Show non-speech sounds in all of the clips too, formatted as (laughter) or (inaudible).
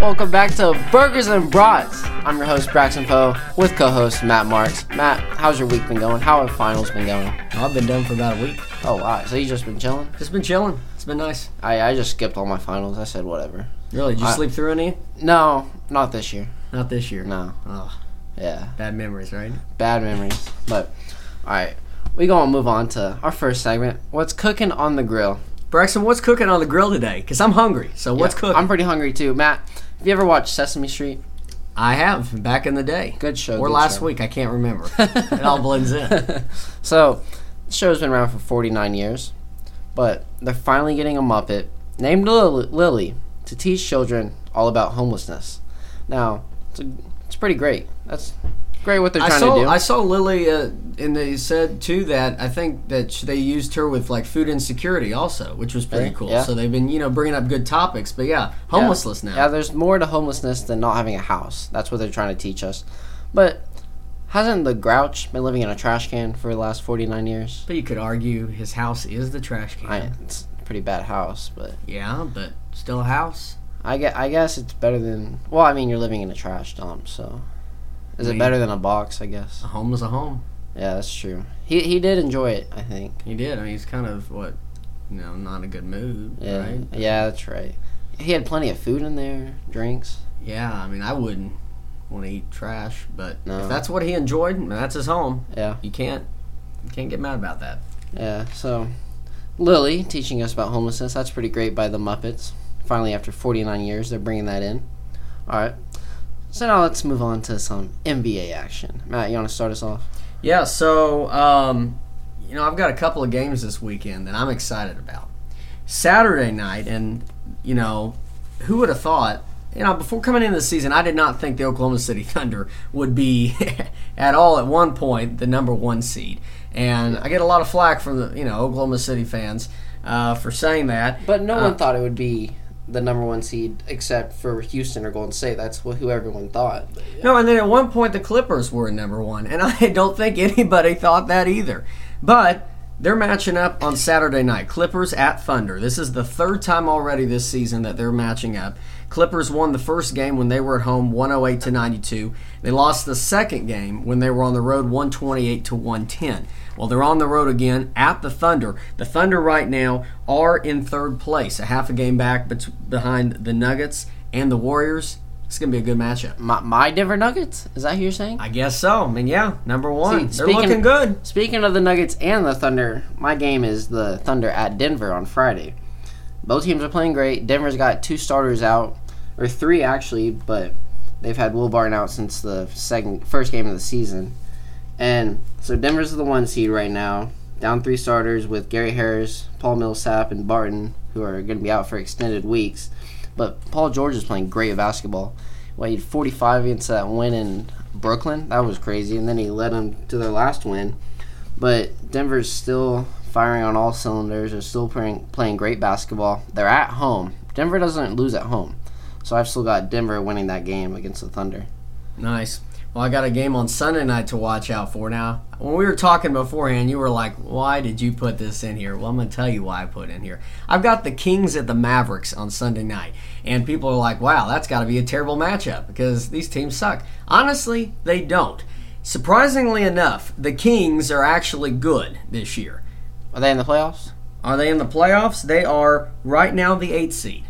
Welcome back to Burgers and Brats. I'm your host Braxton Poe with co-host Matt Marks. Matt, how's your week been going? How have finals been going? Oh, I've been done for about a week. Oh wow, so you just been chilling? Just been chilling. It's been nice. I I just skipped all my finals. I said whatever. Really? Did you I- sleep through any? No, not this year. Not this year. No. Oh, Yeah, bad memories, right? bad memories. But all right, we gonna move on to our first segment. What's cooking on the grill? Braxton, what's cooking on the grill today? Because I'm hungry. So what's Yeah, cooking? I'm pretty hungry too. Matt, have you ever watched Sesame Street? I have back in the day. Good show. Or good last show. week. I can't remember. (laughs) it all blends in. (laughs) So, the show's been around for 49 years, but they're finally getting a Muppet named Lily, Lily to teach children all about homelessness. Now, it's, a, it's pretty great. That's great what they're I trying saw to do. I saw Lily, uh, and they said too that I think that sh- they used her with like food insecurity also, which was pretty cool. Yeah. So they've been you know bringing up good topics. But yeah, homelessness now. Yeah, there's more to homelessness than not having a house. That's what they're trying to teach us. But hasn't the Grouch been living in a trash can for the last 49 years? But you could argue his house is the trash can. I, it's a pretty bad house, but yeah, but still a house. I guess, I guess it's better than. Well, I mean, you're living in a trash dump, so. Is I it better than a box, I guess? A home is a home. Yeah, that's true. He he did enjoy it, I think. He did. I mean, he's kind of what, you know, not in a good mood, Yeah, right? yeah, that's right. He had plenty of food in there, drinks. Yeah. I mean, I wouldn't want to eat trash, but No. if that's what he enjoyed, that's his home. Yeah. You can't, you can't get mad about that. Yeah, so Lily teaching us about homelessness. That's pretty great by the Muppets. Finally, after 49 years, they're bringing that in. All right. So now let's move on to some NBA action. Matt, you want to start us off? Yeah. So, um, you know, I've got a couple of games this weekend that I'm excited about. Saturday night, and you know, who would have thought? You know, before coming into the season, I did not think the Oklahoma City (laughs) Thunder would be (laughs) at all at one point the number one seed, and I get a lot of flack from the you know Oklahoma City fans uh, for saying that. But no Uh, one thought it would be the number one seed except for Houston or Golden State. That's who everyone thought. But, yeah. No, and then at one point the Clippers were number one, and (laughs) I don't think anybody thought that either. But they're matching up on Saturday night. Clippers at Thunder. This is the third time already this season that they're matching up. Clippers won the first game when they were at home, 108 to 92. They lost the second game when they were on the road, 128 to 110. Well, they're on the road again at the Thunder. The Thunder right now are in third place, a half a game back bet- behind the Nuggets and the Warriors. It's going to be a good matchup. My, my Denver Nuggets? Is that who you're saying? I guess so. I mean, yeah, number one. See, They're looking good. Speaking of the Nuggets and the Thunder, my game is the Thunder at Denver on Friday. Both teams are playing great. Denver's got two starters out, or three actually, but they've had Will Barton out since the second first game of the season. And so Denver's the one seed right now, down three starters with Gary Harris, Paul Millsap, and Barton, who are going to be out for extended weeks. But Paul George is playing great basketball. Well, he had 45 against that win in Brooklyn. That was crazy. And then he led them to their last win. But Denver's still firing on all cylinders. They're still playing, playing great basketball. They're at home. Denver doesn't lose at home. So I've still got Denver winning that game against the Thunder. Nice. Well, I got a game on Sunday night to watch out for. Now, when we were talking beforehand, you were like, why did you put this in here? Well, I'm going to tell you why I put it in here. I've got the Kings at the Mavericks on Sunday night. And people are like, wow, that's got to be a terrible matchup because these teams suck. Honestly, they don't. Surprisingly enough, the Kings are actually good this year. Are they in the playoffs? Are they in the playoffs? They are right now the eighth seed.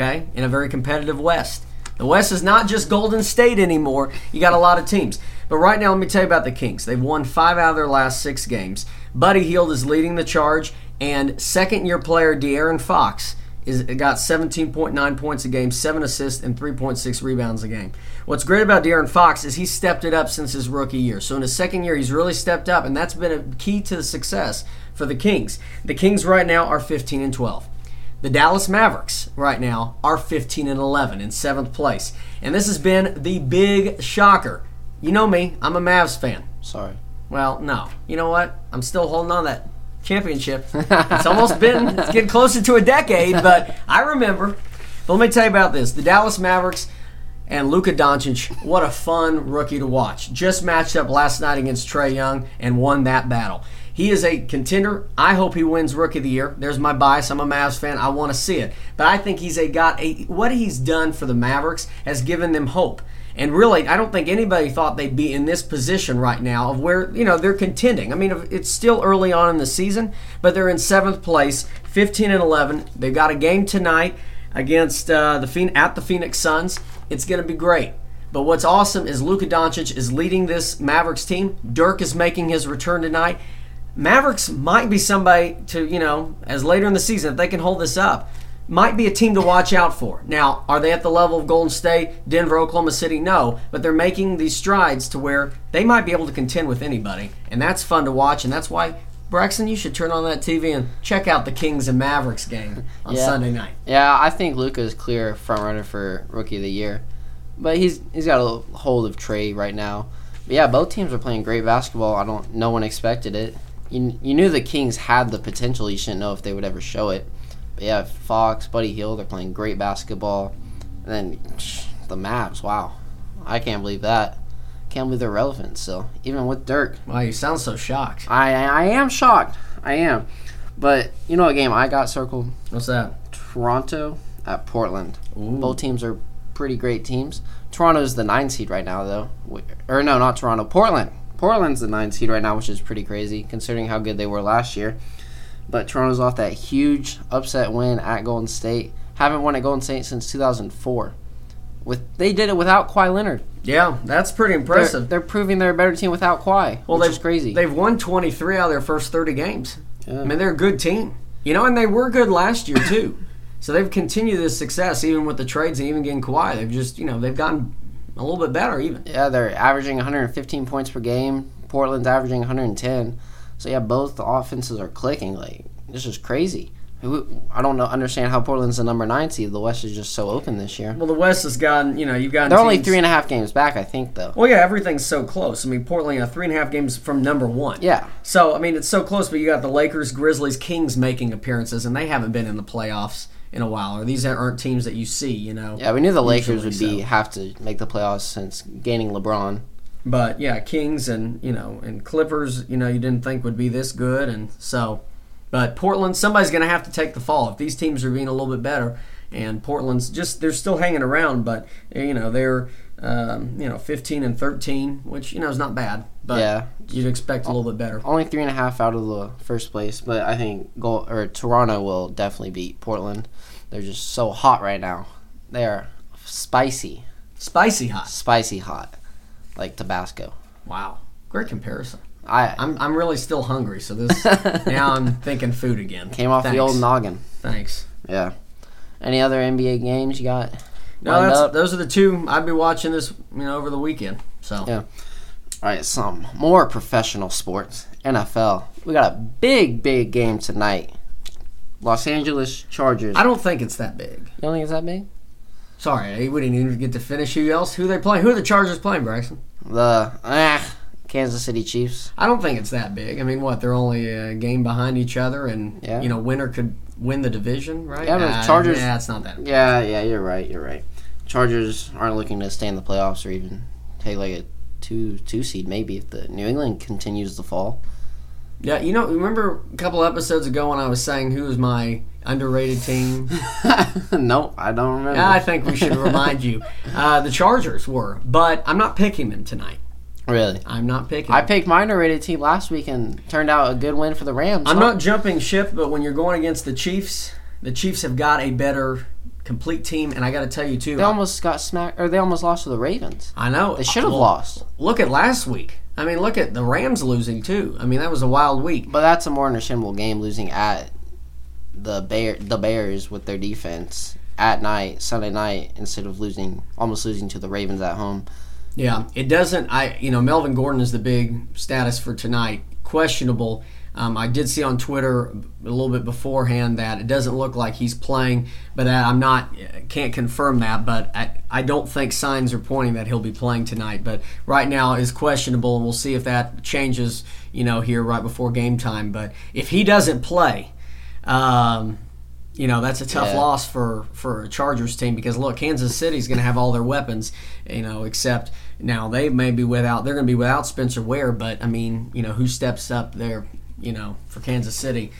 Okay, in a very competitive West. The West is not just Golden State anymore. You got a lot of teams. But right now, let me tell you about the Kings. They've won five out of their last six games. Buddy Hield is leading the charge, and second-year player De'Aaron Fox is got 17.9 points a game, seven assists, and 3.6 rebounds a game. What's great about De'Aaron Fox is he stepped it up since his rookie year. So in his second year, he's really stepped up, and that's been a key to the success for the Kings. The Kings right now are 15 and 12. The Dallas Mavericks right now are 15 and 11 in seventh place, and this has been the big shocker. You know me, I'm a Mavs fan. Sorry. Well, no. You know what? I'm still holding on that championship. It's almost been, it's getting closer to a decade, but I remember. But let me tell you about this. The Dallas Mavericks and Luka Doncic, what a fun rookie to watch. Just matched up last night against Trae Young and won that battle. He is a contender. I hope he wins Rookie of the Year. There's my bias. I'm a Mavs fan. I want to see it. But I think he's a got a what he's done for the Mavericks has given them hope. And really, I don't think anybody thought they'd be in this position right now of where, you know, they're contending. I mean, it's still early on in the season, but they're in seventh place, 15 and 11. They've got a game tonight against uh, the at the Phoenix Suns. It's going to be great. But what's awesome is Luka Doncic is leading this Mavericks team. Dirk is making his return tonight. Mavericks might be somebody to, you know, as later in the season, if they can hold this up, might be a team to watch out for. Now, are they at the level of Golden State, Denver, Oklahoma City? No, but they're making these strides to where they might be able to contend with anybody, and that's fun to watch, and that's why Braxton, you should turn on that TV and check out the Kings and Mavericks game on Yeah. Sunday night. Yeah, I think Luka is clear front runner for rookie of the year, but he's he's got a hold of Trae right now. But yeah, both teams are playing great basketball. I don't. No one expected it. You you knew the Kings had the potential. You shouldn't know if they would ever show it. But yeah, Fox, Buddy Hield, they're playing great basketball. And then psh, the Mavs, wow, I can't believe that. Can't believe they're relevant still, even with Dirk. Wow, you sound so shocked. I I am shocked. I am. But you know what game I got circled? What's that? Toronto at Portland. Ooh. Both teams are pretty great teams. Toronto's the nine seed right now, though. Or no, not Toronto. Portland. Portland's the nine seed right now, which is pretty crazy considering how good they were last year. But Toronto's off that huge upset win at Golden State. Haven't won at Golden State since 2004. With they did it without Kawhi Leonard. Yeah, that's pretty They're, impressive. they're proving they're a better team without Kawhi, well, is crazy. They've won 23 out of their first 30 games. Yeah. I mean, they're a good team. You know, and they were good last year, too. (coughs) so they've continued this success even with the trades and even getting Kawhi. They've just, you know, they've gotten a little bit better even. Yeah, they're averaging 115 points per game. Portland's averaging 110. So yeah, both the offenses are clicking. Like this is crazy. I don't know, understand how Portland's the number nine seed. The West is just so open this year. Well, the West has gotten, you know, you've gotten They're only three and a half games back, I think, though. Well, yeah, everything's so close. I mean, Portland, you know, three and a half games from number one. Yeah, So, I mean, it's so close, but you got the Lakers, Grizzlies, Kings making appearances, and they haven't been in the playoffs in a while. Or these aren't teams that you see, you know. yeah. We knew the Lakers would be so. have to make the playoffs since gaining LeBron. But yeah, Kings and you know and Clippers, you know, you didn't think would be this good, and so. But Portland, somebody's going to have to take the fall if these teams are being a little bit better. And Portland's just they're still hanging around, but you know they're um, you know 15 and 13, which you know is not bad. But Yeah. you'd expect a little bit better. Only three and a half out of the first place, but I think Gold, or Toronto will definitely beat Portland. They're just so hot right now. They are spicy, Spicy hot. spicy hot, like Tabasco. Wow, great comparison. I I'm I'm really still hungry, so this (laughs) now I'm thinking food again. came off the old noggin. Thanks. Yeah. Any other NBA games you got? No, that's, those are the two I'd be watching this you know over the weekend. So Yeah. All right, some more professional sports. NFL. We got a big, big game tonight. Los Angeles Chargers. I don't think it's that big. you don't think it's that big? Sorry, we didn't even get to finish. Who else? Who they playing? Who are the Chargers playing, Braxton? The ah, Kansas City Chiefs. I don't think it's that big. I mean, what? They're only a game behind each other, and Yeah. you know, winner could win the division, right? Yeah, but Nah, Chargers- Yeah, it's not that. Yeah, yeah, you're right. You're right. Chargers aren't looking to stay in the playoffs or even take like a two two seed maybe if the New England continues to fall. Yeah, you know, remember a couple episodes ago when I was saying who was my underrated team? (laughs) no, I don't remember. Yeah, I think we should remind you. (laughs) Uh, the Chargers were, but I'm not picking them tonight. really. I'm not picking. I picked my underrated team last week and turned out a good win for the Rams. I'm huh? not jumping ship, but when you're going against the Chiefs, the Chiefs have got a better complete team, and I got to tell you too. They almost got smacked, or they almost lost to the Ravens. I know They should have Well, lost, Look at last week. I mean, look at the Rams losing too. I mean, that was a wild week. but that's a more understandable game losing at the Bear, the Bears with their defense at night, Sunday night, instead of losing, almost losing to the Ravens at home. Yeah, it doesn't. I you know Melvin Gordon is the big status for tonight. Questionable. Um, I did see on Twitter a little bit beforehand that it doesn't look like he's playing, but I'm not can't confirm that. But I, I don't think signs are pointing that he'll be playing tonight. But right now is questionable, and we'll see if that changes. You know, here right before game time. But if he doesn't play, um, you know that's a tough Yeah. loss for for a Chargers team because look, Kansas City's going to have all their weapons, you know, except now they may be without they're going to be without Spencer Ware, but I mean, you know, who steps up there you know, for Kansas City.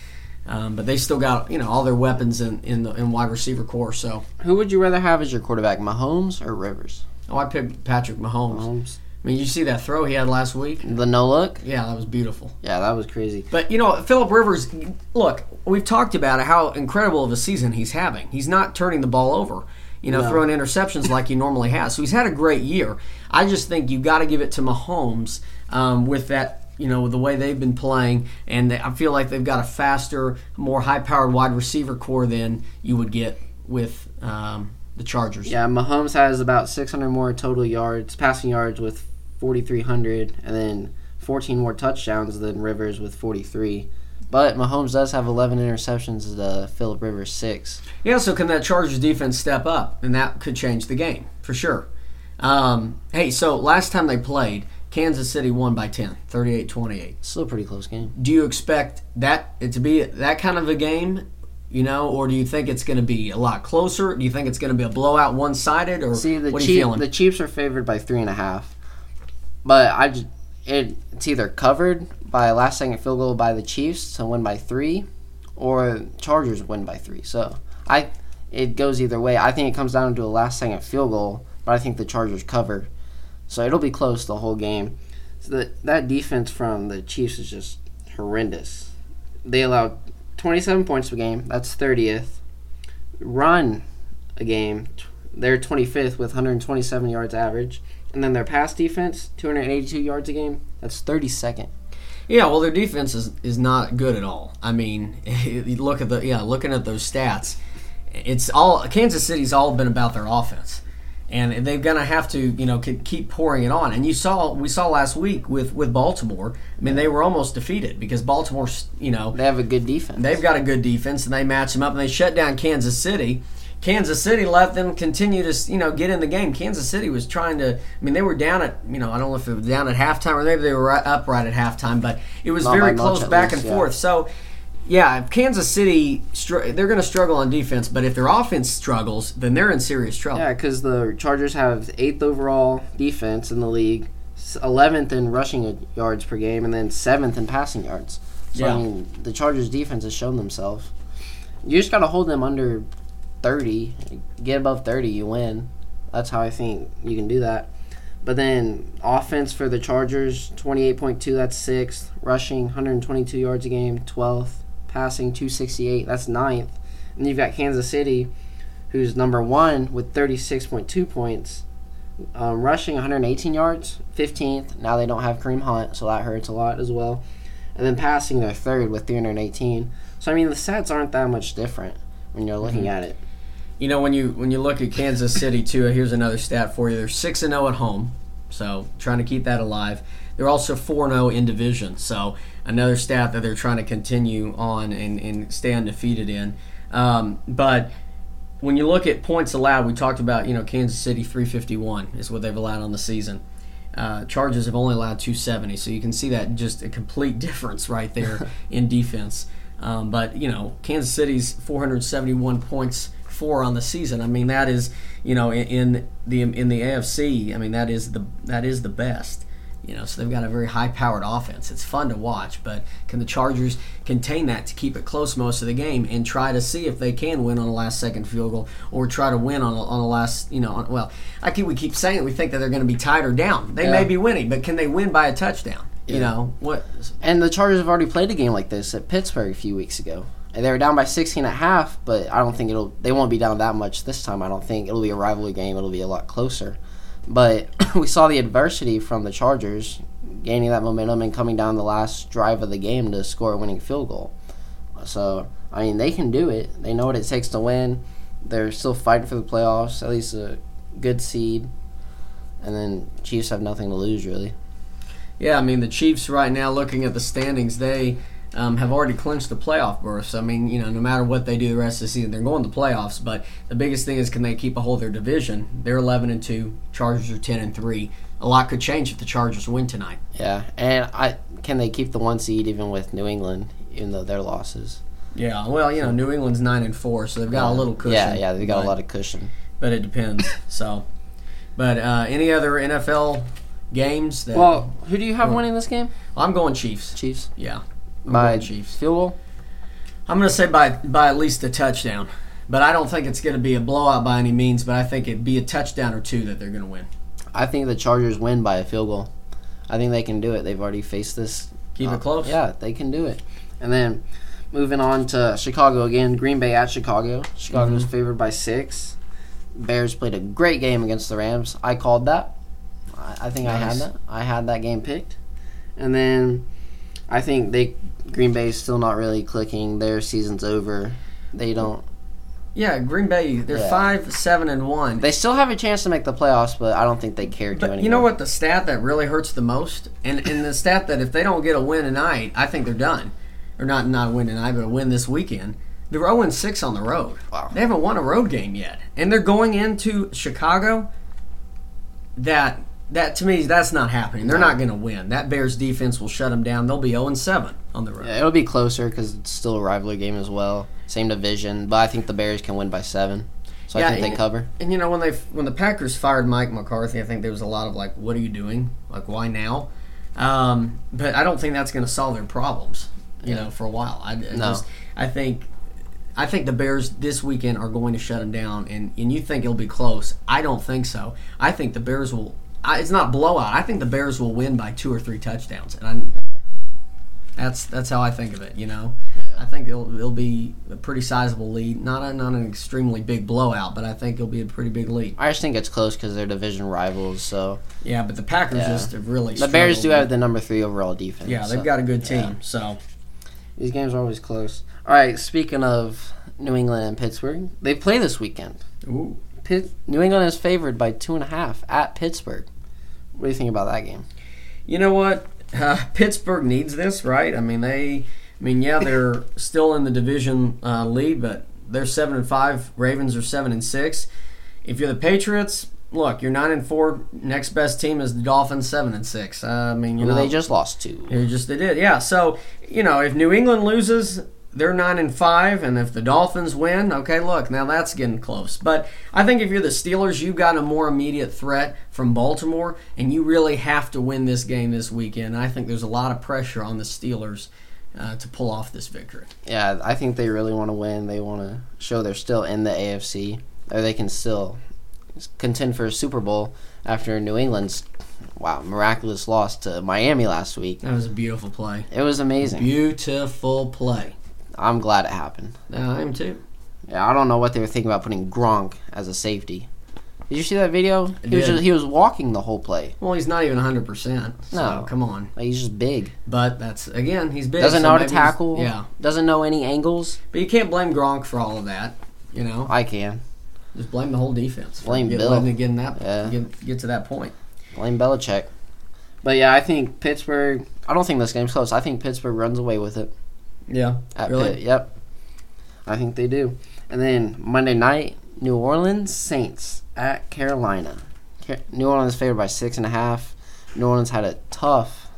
Um, but they still got you know all their weapons in in the in wide receiver corps. So Who would you rather have as your quarterback, Mahomes or Rivers? oh, I picked Patrick Mahomes. Mahomes. I mean, you see that throw he had last week? The no look? Yeah, that was beautiful. Yeah, that was crazy. But you know, Philip Rivers, look, we've talked about how incredible of a season he's having. He's not turning the ball over, you know, No. throwing interceptions like he normally has. So he's had a great year. I just think you've got to give it to Mahomes um, with that, you know, the way they've been playing, and they, I feel like they've got a faster, more high-powered wide receiver corps than you would get with um, the Chargers. Yeah, Mahomes has about 600 more total yards, passing yards with 4,300, and then 14 more touchdowns than Rivers with 43. But Mahomes does have 11 interceptions to Philip Rivers six. Yeah, so can that Chargers defense step up? And that could change the game, for sure. Um, hey, so last time they played, Kansas City won by 10, 38 28. Still a pretty close game. Do you expect that it to be that kind of a game, you know, or do you think it's going to be a lot closer? Do you think it's going to be a blowout, one sided, or See, the what are you Chief, feeling? the Chiefs are favored by three and a half, but I just, it, it's either covered by a last second field goal by the Chiefs to win by three, or Chargers win by three. So I, it goes either way. I think it comes down to a last second field goal, but I think the Chargers cover, so it'll be close the whole game. So that that defense from the Chiefs is just horrendous. They allowed 27 points per game. That's 30th. Run a game. They're 25th with 127 yards average. And then their pass defense, 282 yards a game. That's 32nd. Yeah, well, their defense is, is not good at all. I mean, (laughs) look at the yeah, looking at those stats, it's all Kansas City's all been about their offense, and they're gonna have to you know keep pouring it on. And you saw we saw last week with with Baltimore. I mean, they were almost defeated because Baltimore, you know, They have a good defense. They've got a good defense, and they match them up, and they shut down Kansas City. Kansas City let them continue to, you know, get in the game. Kansas City was trying to. I mean, they were down at, you know, I don't know if it was down at halftime or maybe they were right, up right at halftime, but it was Not very close back least, and yeah. forth. So, yeah, if Kansas City, str- they're going to struggle on defense, but if their offense struggles, then they're in serious trouble. Yeah, because the Chargers have eighth overall defense in the league, 11th in rushing yards per game, and then seventh in passing yards. So Yeah. I mean, the Chargers defense has shown themselves. You just got to hold them under 30. Get above 30, you win. That's how I think you can do that. But then offense for the Chargers, 28.2, that's sixth. Rushing, 122 yards a game, 12th. Passing, 268, that's ninth. And you've got Kansas City, who's number one with 36.2 points. Um, rushing 118 yards, 15th. Now they don't have Kareem Hunt, so that hurts a lot as well. And then passing, they're third with 318. So I mean, the stats aren't that much different when you're looking at it. You know, when you when you look at Kansas City too, here's another stat for you. They're six and zero at home, so trying to keep that alive. They're also 4 0 in division, so another stat that they're trying to continue on and, and stay undefeated in. Um, but when you look at points allowed, we talked about you know Kansas City 351 is what they've allowed on the season. Uh, Chargers have only allowed 270, so you can see that just a complete (laughs) difference right there (laughs) in defense. Um, but you know, Kansas City's 471 points for on the season. I mean, that is you know in, in the in the AFC. I mean, that is the that is the best. You know, so they've got a very high-powered offense. It's fun to watch, but can the Chargers contain that to keep it close most of the game and try to see if they can win on a last-second field goal or try to win on a, on a last, you know, on, well, I keep we keep saying it, we think that they're going to be tied or down. They may be winning, but can they win by a touchdown? You know what? And the Chargers have already played a game like this at Pittsburgh a few weeks ago. And they were down by 16 at half, but I don't think it'll. They won't be down that much this time. I don't think it'll be a rivalry game. It'll be a lot closer. But (coughs) we saw the adversity from the Chargers gaining that momentum and coming down the last drive of the game to score a winning field goal. So I mean, they can do it. They know what it takes to win. They're still fighting for the playoffs, at least a good seed. And then Chiefs have nothing to lose really. Yeah, I mean the Chiefs right now, looking at the standings, they um, have already clinched the playoff berths. I mean, you know, no matter what they do the rest of the season, they're going to playoffs. But the biggest thing is, can they keep a hold of their division? They're 11 and two. Chargers are 10 and three. A lot could change if the Chargers win tonight. Yeah, and I can they keep the one seed even with New England, even though their losses. Yeah, well, you know, New England's nine and four, so they've got a little cushion. Yeah, yeah, they've got but, a lot of cushion. but it depends. so, but uh, any other NFL games? That, Well, who do you have winning this game? I'm going Chiefs. Chiefs. Yeah, I'm by Chiefs. field goal. I'm going to say by by at least a touchdown, but I don't think it's going to be a blowout by any means. But I think it'd be a touchdown or two that they're going to win. I think the Chargers win by a field goal. I think they can do it. They've already faced this. Keep Uh, it close. Yeah, they can do it. And then moving on to Chicago again. Green Bay at Chicago. Chicago's Mm-hmm. favored by six. Bears played a great game against the Rams. I called that. I, I think I had that. I had that game picked. And then I think they Green Bay's still not really clicking. Their season's over. They don't. Yeah, Green Bay. They're Yeah. five, seven, and one. They still have a chance to make the playoffs, but I don't think they care to But anymore. you know what? The stat that really hurts the most, and, and the stat that if they don't get a win tonight, I think they're done. Or not not a win tonight, but a win this weekend. They're 0 and 6 on the road. Wow. They haven't won a road game yet, and they're going into Chicago. That that to me, that's not happening. They're No. not going to win. That Bears defense will shut them down. They'll be 0 and 7 on the road. Yeah, it'll be closer because it's still a rivalry game as well. Same division, but I think the Bears can win by seven. So Yeah, I think they cover. And you know when they when the Packers fired Mike McCarthy, I think there was a lot of like, "What are you doing? Like, why now?" Um, but I don't think that's going to solve their problems. You Yeah. know, for a while. I, I No. just I think I think the Bears this weekend are going to shut them down, and and you think it'll be close? I don't think so. I think the Bears will. I, it's not blowout. I think the Bears will win by two or three touchdowns, and I, that's that's how I think of it. You know, I think it'll it'll be a pretty sizable lead. Not a, not an extremely big blowout, but I think it'll be a pretty big lead. I just think it's close because they're division rivals. So Yeah, but the Packers Yeah. just have really. the Bears do have the number three overall defense. Yeah, they've so got a good team. yeah. So These games are always close. All right, speaking of New England and Pittsburgh, they play this weekend. Ooh. Pitt, New England is favored by two and a half at Pittsburgh. What do you think about that game? you know what? Uh, Pittsburgh needs this, right? I mean, they. I mean, yeah, they're (laughs) still in the division uh, lead, but they're seven and five. Ravens are seven and six. If you're the Patriots, look, you're nine and four. Next best team is the Dolphins, seven and six. Uh, I mean, you Who know, they just lost two. They just they did, yeah. So you know, if New England loses, they're nine and five, and if the Dolphins win, okay, look, now that's getting close. But I think if you're the Steelers, you've got a more immediate threat from Baltimore, and you really have to win this game this weekend. I think there's a lot of pressure on the Steelers uh, to pull off this victory. Yeah, I think they really want to win. They want to show they're still in the AFC, or they can still contend for a Super Bowl after New England's wow miraculous loss to Miami last week. That was a beautiful play. It was amazing. Beautiful play. I'm glad it happened. Uh, I am too. Yeah, I don't know what they were thinking about putting Gronk as a safety. Did you see that video? He was just, he was walking the whole play. Well, he's not even 100%. So, No. come on. Like he's just big. But that's, again, he's big. Doesn't so know how to tackle. Yeah. Doesn't know any angles. But you can't blame Gronk for all of that. You know, I can. just blame the whole defense. Blame get, Bill. letting it that Yeah. get, get to that point. Blame Belichick. But yeah, I think Pittsburgh. I don't think this game's close. I think Pittsburgh runs away with it. Yeah, At Really? Pitt, yep. I think they do. And then Monday night, New Orleans Saints at Carolina. New Orleans favored by six and a half. New Orleans had a tough.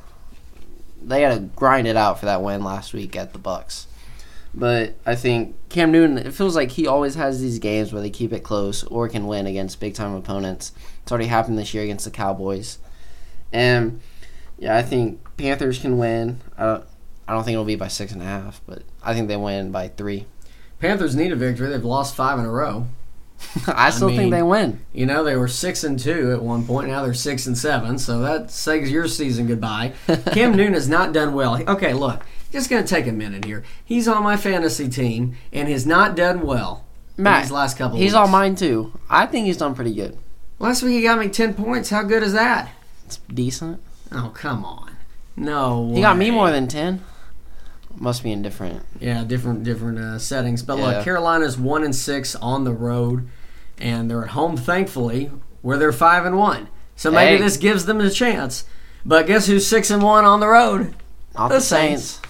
They had to grind it out for that win last week at the Bucs. But I think Cam Newton. It feels like he always has these games where they keep it close or can win against big time opponents. It's already happened this year against the Cowboys. And yeah, I think Panthers can win. I don't. I don't think it'll be by six and a half, but I think they win by three. Panthers need a victory. They've lost five in a row. (laughs) I still mean- think they win. You know, they were six and two at one point. Now they're six and seven. So that says your season goodbye. (laughs) Cam Newton has not done well. Okay, look, just gonna take a minute here. He's on my fantasy team and has not done well. Matt, these last couple. He's weeks. on mine too. I think he's done pretty good. Last week he got me ten points. How good is that? It's decent. Oh come on, no. He got me more than ten. Must be in different. Yeah, different different uh, settings. But Yeah. look, Carolina's one and six on the road, and they're at home, thankfully, where they're five and one. So maybe Hey. this gives them a chance. But guess who's six and one on the road? Not The the, Saints. Saints.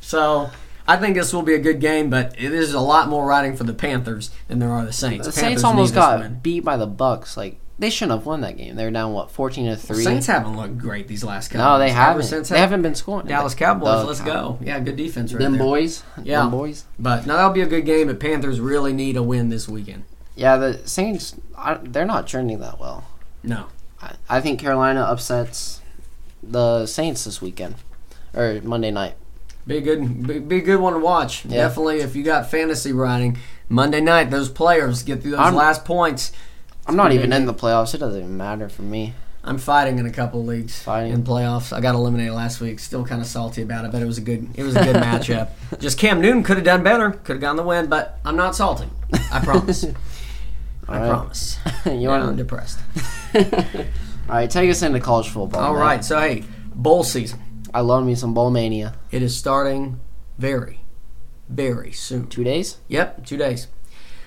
So I think this will be a good game, but it is a lot more riding for the Panthers than there are the Saints. The Panthers Saints almost got beat by the Bucs. Like they shouldn't have won that game. They were down what fourteen to three. Saints haven't looked great these last couple. no, they. Haven't. since They haven't been scoring. Dallas Cowboys, the let's go. Yeah, good defense right Them there. boys. Yeah. Them boys. But now that'll be a good game. But Panthers really need a win this weekend. Yeah, the Saints. I, they're not trending that well. No. I, I think Carolina upsets the Saints this weekend or Monday night. Be a good, be, be a good one to watch. Yeah. Definitely, if you got fantasy riding Monday night, those players get through those I'm- last points. I'm not even in the playoffs. It doesn't even matter for me. I'm fighting in a couple leagues Fighting. in playoffs. I got eliminated last week. Still kind of salty about it, but it was a good it was a good matchup. (laughs) Just Cam Newton could have done better, could have gotten the win, but I'm not salty. I (laughs) promise. I right. promise. (laughs) you want I'm depressed. All right, take us into college football. All man. right, so hey, bowl season. I love me some bowl mania. It is starting very, very soon. Two days. Yep, two days.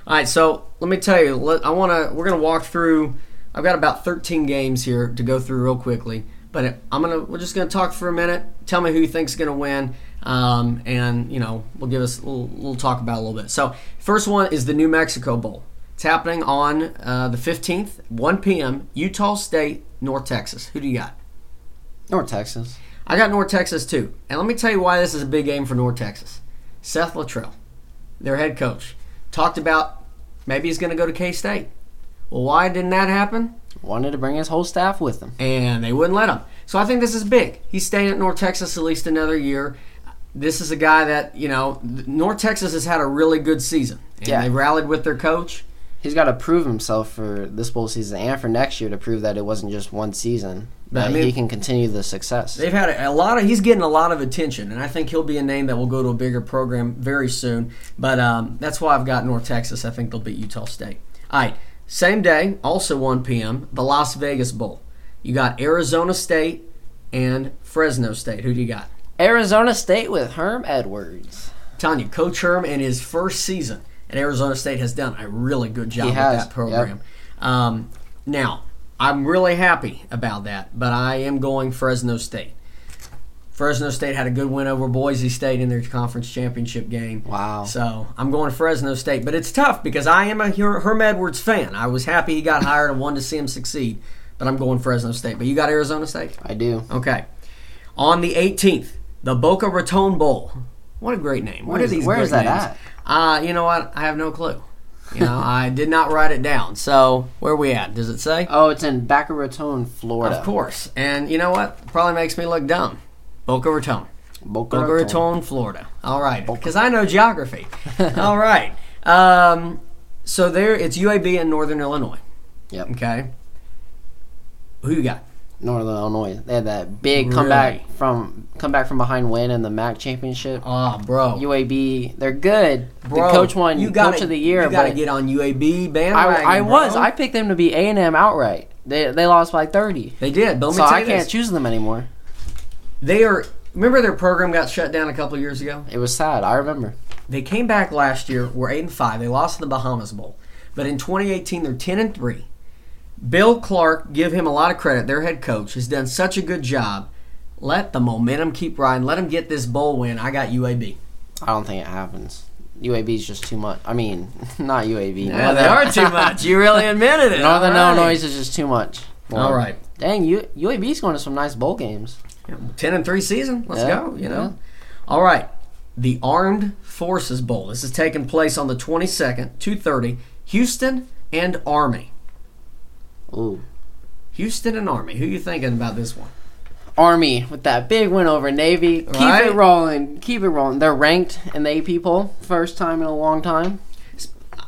All right, so let me tell you. Let, I want to. We're gonna walk through. I've got about 13 games here to go through real quickly, but I'm gonna. We're just gonna talk for a minute. Tell me who you think's gonna win, um, and you know we'll give us a little, little talk about a little bit. So first one is the New Mexico Bowl. It's happening on uh, the 15th, 1 p.m. Utah State, North Texas. Who do you got? North Texas. I got North Texas too. And let me tell you why this is a big game for North Texas. Seth Littrell, their head coach, talked about maybe he's going to go to K State. Well, why didn't that happen? Wanted to bring his whole staff with him. And they wouldn't let him. So I think this is big. He's staying at North Texas at least another year. This is a guy that, you know, North Texas has had a really good season. And Yeah. they rallied with their coach. He's got to prove himself for this bowl season and for next year to prove that it wasn't just one season. But, I mean- he can continue the success. They've had a, a lot of. He's getting a lot of attention, and I think he'll be a name that will go to a bigger program very soon. But um, that's why I've got North Texas. I think they'll beat Utah State. All right, same day, also 1 p.m. The Las Vegas Bowl. You got Arizona State and Fresno State. Who do you got? Arizona State with Herm Edwards. I'm telling you, Coach Herm in his first season at Arizona State has done a really good job He with has, that program. Um, now, I'm really happy about that, but I am going Fresno State. Fresno State had a good win over Boise State in their conference championship game. Wow. So I'm going Fresno State, but it's tough because I am a Herm Edwards fan. I was happy he got hired and wanted to see him succeed, but I'm going Fresno State. But you got Arizona State? I do. Okay. On the 18th, the Boca Raton Bowl. What a great name. What Where are these where is that names? at? Uh, you know what? I have no clue. You know, I did not write it down. So, where are we at? Does it say? Oh, it's in Boca Raton, Florida. Of course. And you know what? Probably makes me look dumb. Boca Raton. Boca, Boca Raton. Raton, Florida. All right. Because I know geography. (laughs) All right. Um, so there, it's UAB in Northern Illinois. Yep. Okay. Who you got? Northern Illinois. They had that big Really? comeback from comeback from behind win in the MAC championship. Oh, bro. UAB, they're good. Bro, the coach won you gotta, coach of the year. You got to get on UAB I, bandwagon. I was. bro. I picked them to be A and M outright. They they lost by thirty. They did, but So I can't this. choose them anymore. They are. Remember their program got shut down a couple years ago. It was sad. I remember. They came back last year. Were eight and five. They lost in the Bahamas Bowl, but in 2018 they're 10 and three. Bill Clark, give him a lot of credit. Their head coach has done such a good job. Let the momentum keep riding. Let them get this bowl win. I got UAB. I don't think it happens. UAB is just too much. I mean, (laughs) not UAB. Yeah, they are too much. You really admitted it. Northern right. Illinois is just too much. All right. Dang, U, UAB's going to some nice bowl games. 10 and 3 season. Let's Yeah, go, you know. yeah. All right. The Armed Forces Bowl. This is taking place on the 22nd, 2:30. Houston and Army. Ooh. Houston and Army. Who you thinking about this one? Army with that big win over Navy. Keep Right? it rolling. Keep it rolling. They're ranked in the AP poll. First time in a long time.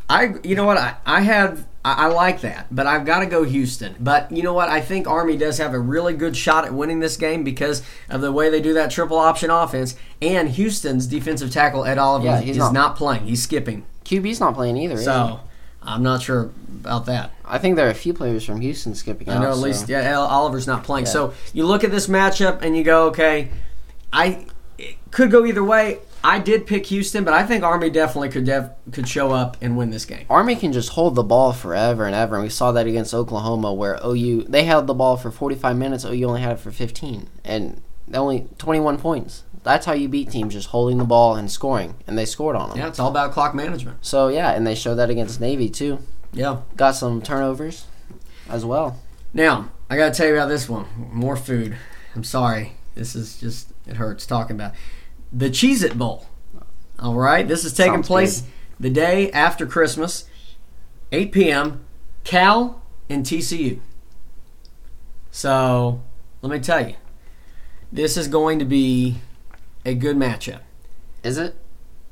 I you know what I I have I, I like that, but I've got to go Houston. But you know what? I think Army does have a really good shot at winning this game because of the way they do that triple option offense. And Houston's defensive tackle Ed Oliver Yeah, is not, not- playing. He's skipping. QB's not playing either. is he? So I'm not sure about that. I think there are a few players from Houston skipping I out. know at so- least yeah, Oliver's not playing. Yeah. So you look at this matchup and you go, okay, I it could go either way. I did pick Houston, but I think Army definitely could def, could show up and win this game. Army can just hold the ball forever and ever. And we saw that against Oklahoma, where OU they held the ball for 45 minutes. OU only had it for 15, and only 21 points. That's how you beat teams, just holding the ball and scoring. And they scored on them. Yeah, it's all about clock management. So yeah, and they showed that against Navy too. Yeah. Got some turnovers as well. Now I got to tell you about this one. More food. I'm sorry. This is just it hurts talking about the Cheez It Bowl. All right, this is taking Sounds place good. the day after Christmas, 8 p.m. Cal and TCU. So let me tell you, this is going to be a good matchup. Is it?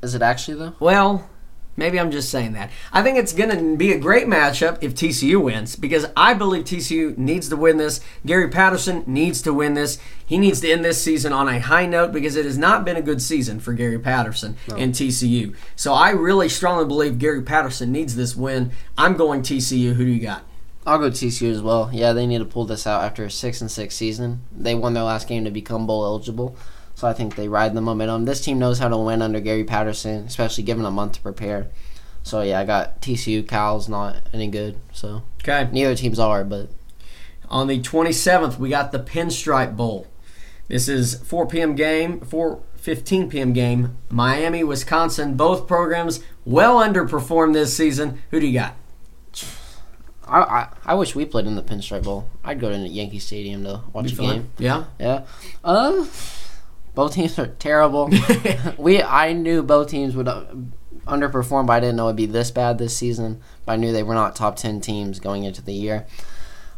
Is it actually though? Well, maybe I'm just saying that. I think it's going to be a great matchup if TCU wins because I believe TCU needs to win this. Gary Patterson needs to win this. He needs to end this season on a high note because it has not been a good season for Gary Patterson and TCU. So I really strongly believe Gary Patterson needs this win. I'm going TCU. Who do you got? I'll go TCU as well. Yeah, they need to pull this out after a six and six season. They won their last game to become bowl eligible, so I think they ride the momentum. This team knows how to win under Gary Patterson, especially given a month to prepare. So yeah, I got TCU. Cal's not any good, so Okay. neither teams are. But On the 27th, we got the Pinstripe Bowl. This is 4 p.m. game, 4:15 p.m. game. Miami, Wisconsin. Both programs well underperformed this season. Who do you got? I, I I wish we played in the Pinstripe Bowl. I'd go to Yankee Stadium to watch a game. Yeah. Yeah. Uh, both teams are terrible. (laughs) we I knew both teams would uh, underperform, but I didn't know it'd be this bad this season. But I knew they were not top ten teams going into the year.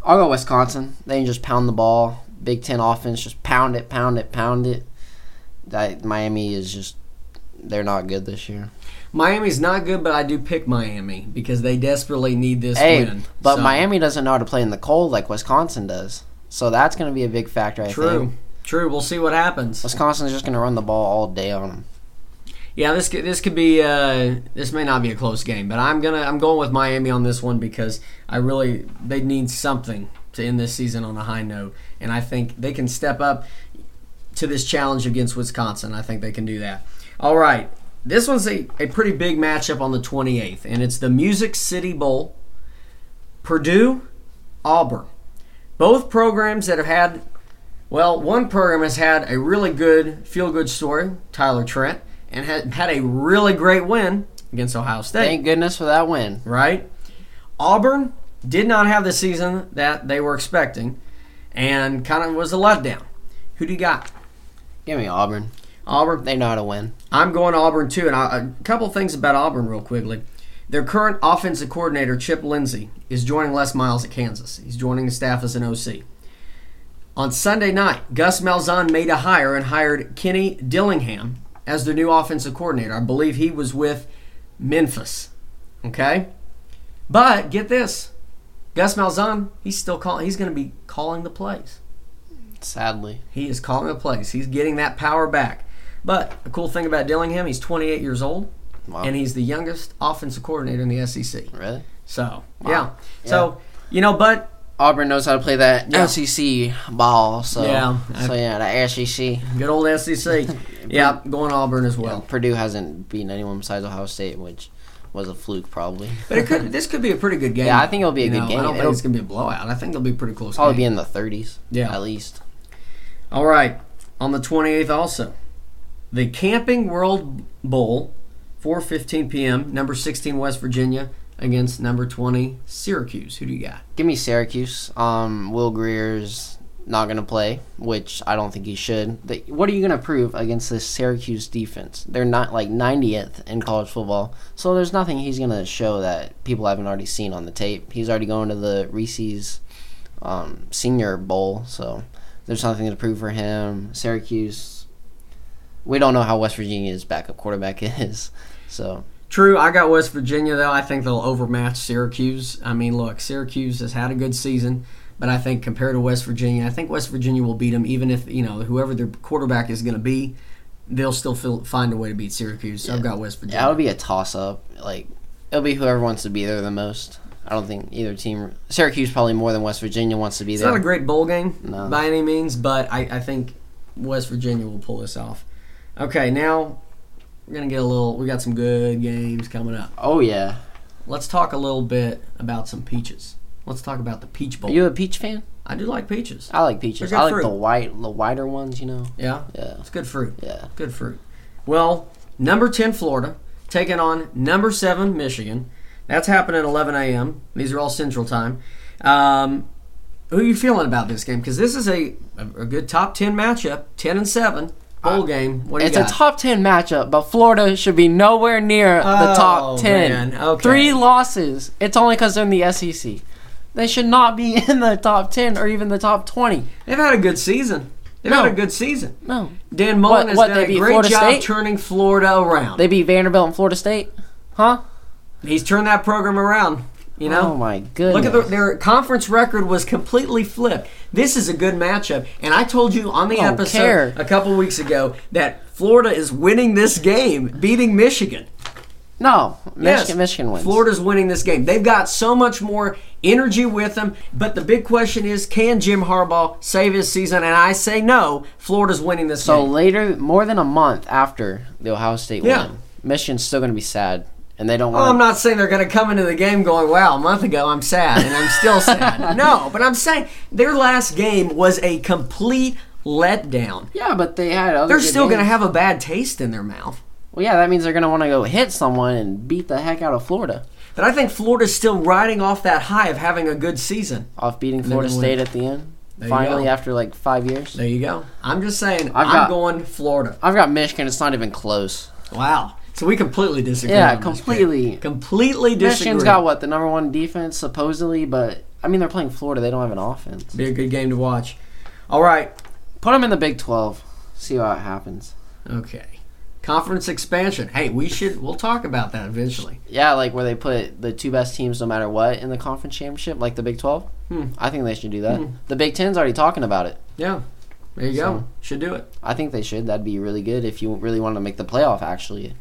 I'll go Wisconsin. They can just pound the ball. Big Ten offense, just pound it, pound it, pound it. That Miami is just they're not good this year. Miami's not good, but I do pick Miami because they desperately need this Hey, win. but So, Miami doesn't know how to play in the cold like Wisconsin does. So that's going to be a big factor. I True. think True. We'll see what happens. Wisconsin's just going to run the ball all day on them. Yeah, this could, this could be uh, this may not be a close game, but I'm gonna I'm going with Miami on this one because I really they need something to end this season on a high note, and I think they can step up to this challenge against Wisconsin. I think they can do that. All right, this one's a, a pretty big matchup on the 28th, and it's the Music City Bowl. Purdue, Auburn, both programs that have had well, one program has had a really good feel good story, Tyler Trent, and had, had a really great win against Ohio State, Thank goodness for that win. right? Auburn did not have the season that they were expecting and kind of was a letdown. Who do you got? Give me Auburn. Auburn. They know how to win. I'm going Auburn too, and I, a couple things about Auburn real quickly. Their current offensive coordinator, Chip Lindsey, is joining Les Miles at Kansas. He's joining the staff as an OC. On Sunday night, Gus Malzahn made a hire and hired Kenny Dillingham as their new offensive coordinator. I believe he was with Memphis. Okay, but get this, Gus Malzahn, he's still calling. He's going to be calling the plays. Sadly, He is calling the plays. He's getting that power back. But the cool thing about Dillingham, he's 28 years old, wow. and he's the youngest offensive coordinator in the SEC. really, So Wow. yeah. So you know, but Auburn knows how to play that Yeah. SEC ball. So Yeah. so yeah, the SEC. good old SEC. (laughs) yeah, going Auburn as Well, well. Purdue hasn't beaten anyone besides Ohio State, which was a fluke probably. But it could. (laughs) This could be a pretty good game. Yeah, I think it'll be a You good know, game. I don't It'll- it's gonna be a blowout. I think it'll be pretty close. Probably game. be in the 30s. Yeah. at least. All right, on the 28th also, the Camping World Bowl, 4:15 p.m. Number 16 West Virginia against number 20 Syracuse. Who do you got? Give me Syracuse. Um, Will Grier's not going to play, which I don't think he should. They, what are you going to prove against this Syracuse defense? They're not like 90th in college football, so there's nothing he's going to show that people haven't already seen on the tape. He's already going to the Reese's um, Senior Bowl, so there's nothing to prove for him. Syracuse. We don't know how West Virginia's backup quarterback (laughs) is, so True, I got West Virginia though. I think they'll overmatch Syracuse. I mean, look, Syracuse has had a good season, but I think compared to West Virginia, I think West Virginia will beat them. Even if you know whoever their quarterback is going to be, they'll still feel, find a way to beat Syracuse. So I've got West Virginia. Yeah, it'll be a toss up. Like it'll be whoever wants to be there the most. I don't think either team. Syracuse probably more than West Virginia wants to be It's there. It's not a great bowl game No. by any means, but I, I think West Virginia will pull this off. Okay, now we're gonna get a little. We got some good games coming up. oh yeah. Let's talk a little bit about some peaches. Let's talk about the Peach Bowl. Are you a peach fan? I do like peaches. I like peaches. I like fruit. the white, the whiter ones. You know. Yeah, Yeah. it's good fruit. Yeah. Good fruit. Well, number 10 Florida taking on number 7 Michigan. That's happening at 11 a.m. These are all Central Time. Um, who are you feeling about this game? Because this is a, a, a good top 10 matchup, 10 and 7 bowl game. What do you It's got? a top ten matchup, but Florida should be nowhere near the Oh, top ten. Okay. Three losses. It's only because they're in the SEC. They should not be (laughs) in the top ten or even the top twenty. They've had a good season. They've No. had a good season. No. Dan Mullen What- has what, done a great Florida job State? turning Florida around. They beat Vanderbilt and Florida State? Huh? He's turned that program around. You know, Oh my goodness. Look at the, their conference record was completely flipped. This is a good matchup, and I told you on the oh, episode care. a couple weeks ago that Florida is winning this game, beating Michigan. No. Michigan, Yes, Michigan wins. Florida's winning this game. They've got so much more energy with them, but the big question is, can Jim Harbaugh save his season? And I say no. Florida's winning this So game. later, more than a month after the Ohio State Yeah. win, Michigan's still going to be sad, and they don't Well, I'm not saying they're going to come into the game going, "Wow, a month ago I'm sad and I'm still sad." (laughs) no, but I'm saying their last game was a complete letdown. yeah, but they had other. They're still going to have a bad taste in their mouth. Well, yeah, that means they're going to want to go hit someone and beat the heck out of Florida But I think Florida's still riding off that high of having a good season. off beating Florida State at the end. There Finally, after like five years. There you go. I'm just saying, I've I'm got- going Florida. I've got Michigan. It's not even close. Wow. So we completely disagree. Yeah, on this pick. completely. Completely disagree. Michigan's got what the number one defense supposedly, but I mean they're playing Florida. They don't have an offense. Be a good game to watch. All right. Put them in the Big Twelve. See how it happens. Okay. Conference expansion. Hey, we should. We'll talk about that eventually. Yeah, like where they put the two best teams no matter what in the conference championship, like the Big Twelve. Hmm. I think they should do that. Hmm. The Big Ten's already talking about it. Yeah. There you So- go. Should do it. I think they should. That'd be really good if you really want to make the playoff. Actually,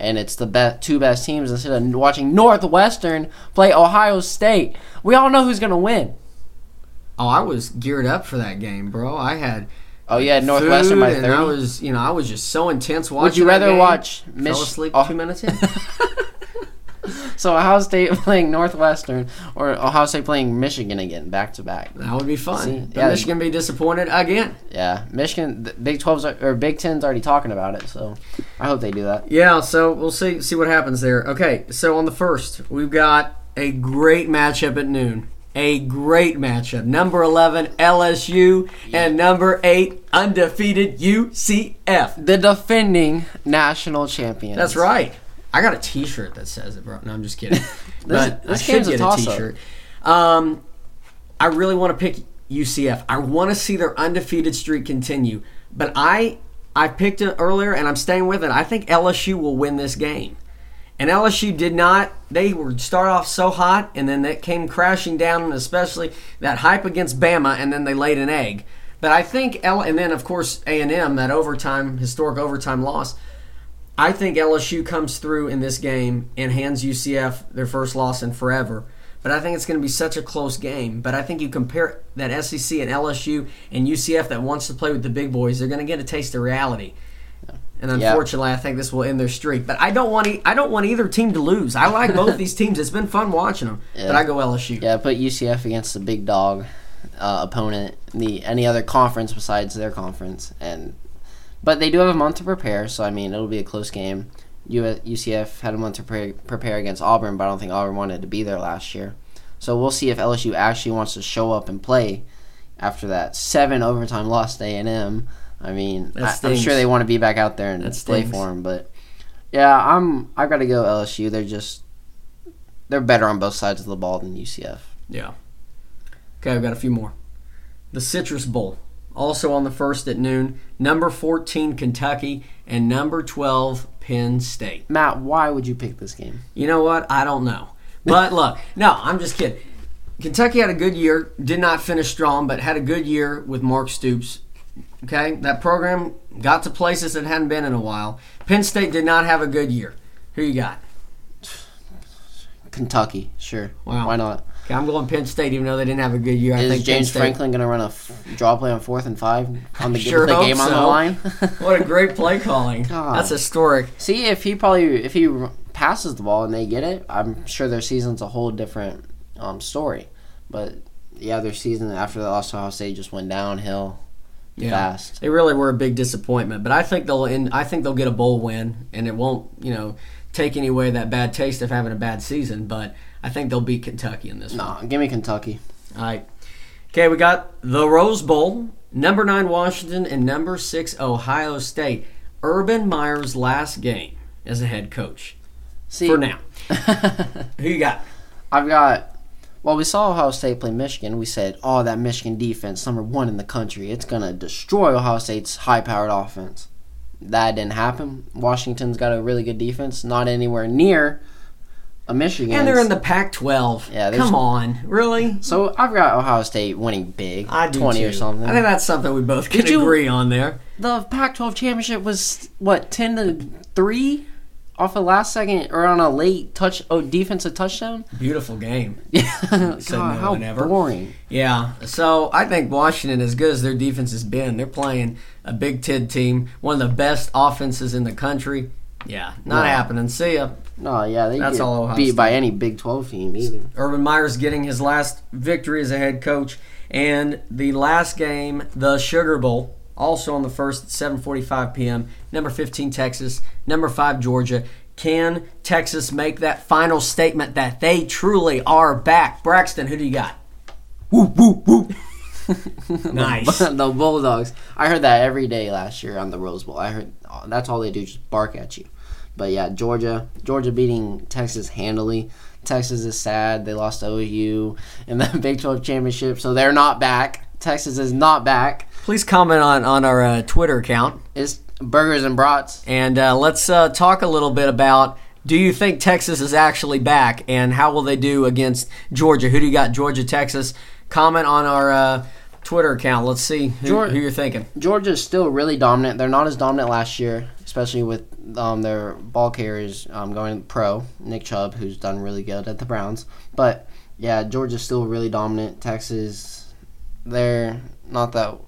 and it's the be- two best teams instead of watching Northwestern play Ohio State. We all know who's gonna win. Oh, I was geared up for that game, bro. I had Oh yeah, Northwestern by and I was, you know, I was just so intense watching. Would you rather watch Fell Mich- asleep oh, two minutes in. (laughs) So Ohio State (laughs) playing Northwestern or Ohio State playing Michigan again, back to back. That would be fun. See, yeah. Michigan be disappointed again. Yeah, Michigan, the Big 12's are- or Big 10's already talking about it, so I hope they do that. Yeah, so we'll see see what happens there. Okay, so on the first, we've got a great matchup at noon. A great matchup. Number 11 LSU and number 8 undefeated UCF. The defending national champions. That's right. I got a T-shirt that says it, bro. No, I'm just kidding. (laughs) but this I should a get a. T-shirt. Um, I really want to pick UCF. I want to see their undefeated streak continue. But I I picked it earlier, and I'm staying with it. I think LSU will win this game. And LSU did not. They were start off so hot, and then that came crashing down, and especially that hype against Bama, and then they laid an egg. But I think L, and then of course A and M that overtime historic overtime loss. I think LSU comes through in this game and hands UCF their first loss in forever. But I think it's going to be such a close game. But I think you compare that SEC and LSU and UCF that wants to play with the big boys, they're going to get a taste of reality. And Yeah. unfortunately, I think this will end their streak. But I don't want e- I don't want either team to lose. I like both these teams. It's been fun watching them. But I go LSU. Yeah, put UCF against the big dog uh, opponent, the any other conference besides their conference, and but they do have a month to prepare. So I mean, it'll be a close game. UCF had a month to pre- prepare against Auburn, but I don't think Auburn wanted to be there last year. So we'll see if LSU actually wants to show up and play after that seven overtime loss to A and M. I mean, I, I'm stings. sure they want to be back out there and play for them, but yeah, I'm I've got to go LSU. They're just they're better on both sides of the ball than UCF. Yeah. Okay, I've got a few more. The Citrus Bowl, also on the first at noon. Number 14, Kentucky, and number 12, Penn State. Matt, why would you pick this game? You know what? I don't know. But (laughs) look, no, I'm just kidding. Kentucky had a good year, did not finish strong, but had a good year with Mark Stoops. Okay, that program got to places it hadn't been in a while. Penn State did not have a good year. Who you got? Kentucky, sure. Wow. Why not? Okay, I'm going Penn State, even though they didn't have a good year. I Is think Penn James State- Franklin going to run a f- draw play on fourth and five on the, Sure (laughs) with the game on the line? (laughs) What a great play calling. (laughs) God. That's historic. See if he probably if he passes the ball and they get it, I'm sure their season's a whole different um, story. But yeah, their season after the Ohio State just went downhill Yeah. fast. They really were a big disappointment, but I think they'll end, I think they'll get a bowl win, and it won't you know take any away that bad taste of having a bad season. But I think they'll beat Kentucky in this one. Nah, give me Kentucky. All right. Okay, we got the Rose Bowl, number nine Washington and number six Ohio State. Urban Meyer's last game as a head coach See, for now. (laughs) Who you got? I've got Well, we saw Ohio State play Michigan. We said, "Oh, that Michigan defense, number one in the country, it's gonna destroy Ohio State's high-powered offense." That didn't happen. Washington's got a really good defense, not anywhere near a Michigan. And they're in the Pac-12. Yeah, come on, really? So I've got Ohio State winning big, I do twenty too. or something. I think that's something we both can you- agree on there. the Pac-12 championship was what ten to three off a last second or on a late touch oh defensive touchdown. Beautiful game. (laughs) Yeah, God, how ever. boring. Yeah, so I think Washington, as good as their defense has been, they're playing a Big Ten team, one of the best offenses in the country. Yeah, not No. happening. See ya. No, yeah, they That's get all Ohio beat by any Big Twelve team either. Urban Meyer's getting his last victory as a head coach, and the last game, the Sugar Bowl, also on the first at 7:45 p.m. Number 15 Texas, number five Georgia. Can Texas make that final statement that they truly are back? Braxton, who do you got? Woo woo woo. (laughs) nice. the Bulldogs. I heard that every day last year on the Rose Bowl. I heard that's all they do, just bark at you. But yeah, Georgia, Georgia beating Texas handily. Texas is sad. They lost to OU in the (laughs) Big 12 championship, so they're not back. Texas is not back. Please comment on on our uh, Twitter account, It's burgers and brats. and uh, let's uh, talk a little bit about. Do you think Texas is actually back, and how will they do against Georgia? Who do you got? Georgia, Texas. Comment on our uh, Twitter account. Let's see who, Geor- who you're thinking. Georgia is still really dominant. They're not as dominant last year, especially with um, their ball carriers um, going pro. Nick Chubb, who's done really good at the Browns. But yeah, Georgia's still really dominant. Texas, they're not that.